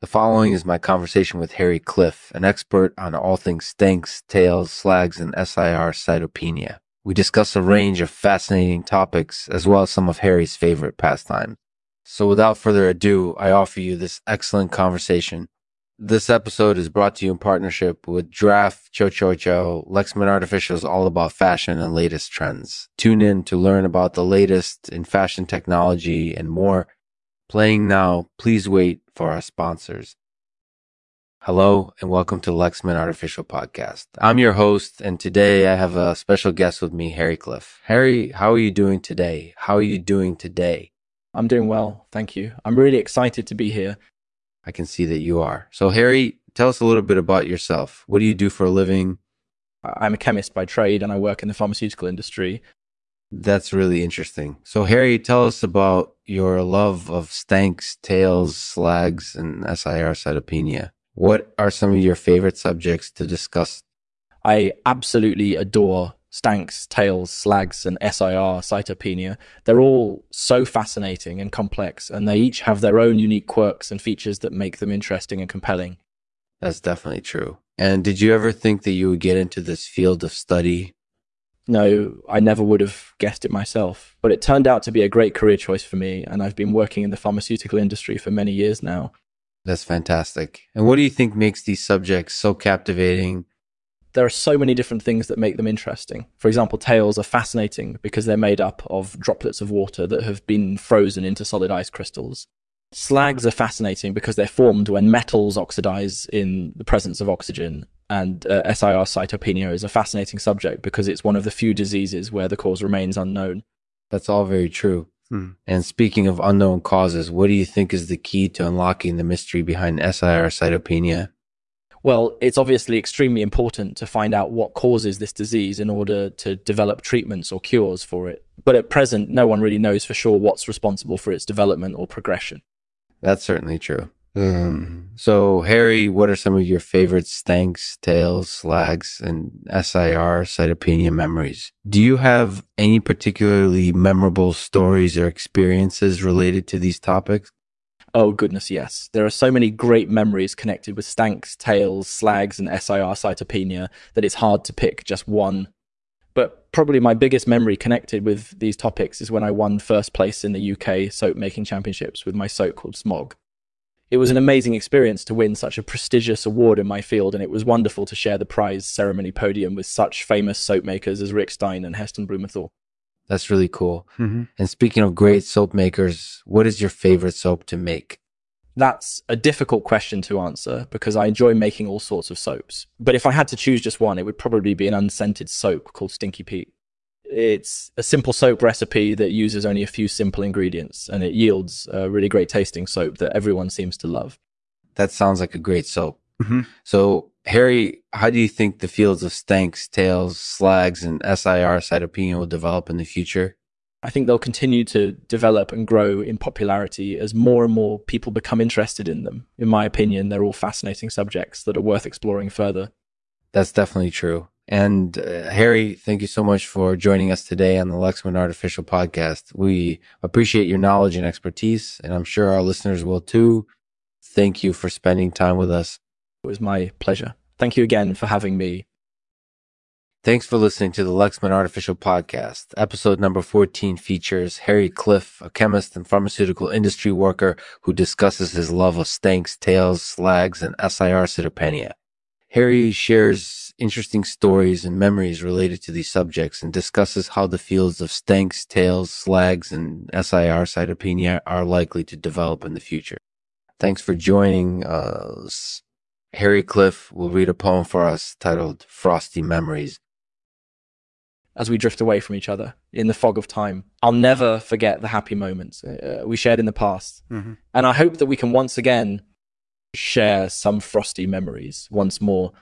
The following is my conversation with Harry Cliff, an expert on all things stinks, tails, slags, and SIR cytopenia. We discuss a range of fascinating topics as well as some of Harry's favorite pastimes. So without further ado, I offer you this excellent conversation. This episode is brought to you in partnership with Draft, Cho Cho Cho, Lexman Artificial is all about fashion and latest trends. Tune in to learn about the latest in fashion technology and more. Playing now, please wait for our sponsors. Hello and welcome to Lexman Artificial Podcast. I'm your host, and today I have a special guest with me, Harry Cliff. Harry, how are you doing today? How are you doing today? I'm doing well, thank you. I'm really excited to be here. I can see that you are. So, Harry, tell us a little bit about yourself. What do you do for a living? I'm a chemist by trade and I work in the pharmaceutical industry. That's really interesting. So, Harry, tell us about your love of stanks, tails, slags, and SIR cytopenia. What are some of your favorite subjects to discuss? I absolutely adore stanks, tails, slags, and SIR cytopenia. They're all so fascinating and complex, and they each have their own unique quirks and features that make them interesting and compelling. That's definitely true. And did you ever think that you would get into this field of study no, I never would have guessed it myself. But it turned out to be a great career choice for me, and I've been working in the pharmaceutical industry for many years now. That's fantastic. And what do you think makes these subjects so captivating? There are so many different things that make them interesting. For example, tails are fascinating because they're made up of droplets of water that have been frozen into solid ice crystals. Slags are fascinating because they're formed when metals oxidize in the presence of oxygen and uh, SIR cytopenia is a fascinating subject because it's one of the few diseases where the cause remains unknown. That's all very true. Hmm. And speaking of unknown causes, what do you think is the key to unlocking the mystery behind SIR cytopenia? Well, it's obviously extremely important to find out what causes this disease in order to develop treatments or cures for it. But at present, no one really knows for sure what's responsible for its development or progression. That's certainly true. Um, so, Harry, what are some of your favorite stanks, tails, slags, and SIR cytopenia memories? Do you have any particularly memorable stories or experiences related to these topics? Oh, goodness, yes. There are so many great memories connected with stanks, tails, slags, and SIR cytopenia that it's hard to pick just one. But probably my biggest memory connected with these topics is when I won first place in the UK soap making championships with my soap called Smog it was an amazing experience to win such a prestigious award in my field, and it was wonderful to share the prize ceremony podium with such famous soap makers as Rick Stein and Heston Blumenthal. That's really cool. Mm-hmm. And speaking of great soap makers, what is your favorite soap to make? That's a difficult question to answer because I enjoy making all sorts of soaps. But if I had to choose just one, it would probably be an unscented soap called Stinky Pete. It's a simple soap recipe that uses only a few simple ingredients and it yields a really great tasting soap that everyone seems to love. That sounds like a great soap. Mm-hmm. So, Harry, how do you think the fields of stanks, tails, slags, and SIR cytopenia will develop in the future? I think they'll continue to develop and grow in popularity as more and more people become interested in them. In my opinion, they're all fascinating subjects that are worth exploring further. That's definitely true. And uh, Harry, thank you so much for joining us today on the Lexman Artificial Podcast. We appreciate your knowledge and expertise, and I'm sure our listeners will too. Thank you for spending time with us. It was my pleasure. Thank you again for having me. Thanks for listening to the Lexman Artificial Podcast. Episode number 14 features Harry Cliff, a chemist and pharmaceutical industry worker who discusses his love of stanks, tails, slags, and SIR cytopenia. Harry shares interesting stories and memories related to these subjects and discusses how the fields of stanks, tails, slags, and SIR cytopenia are likely to develop in the future. Thanks for joining us. Harry Cliff will read a poem for us titled Frosty Memories. As we drift away from each other in the fog of time, I'll never forget the happy moments uh, we shared in the past. Mm-hmm. And I hope that we can once again share some frosty memories once more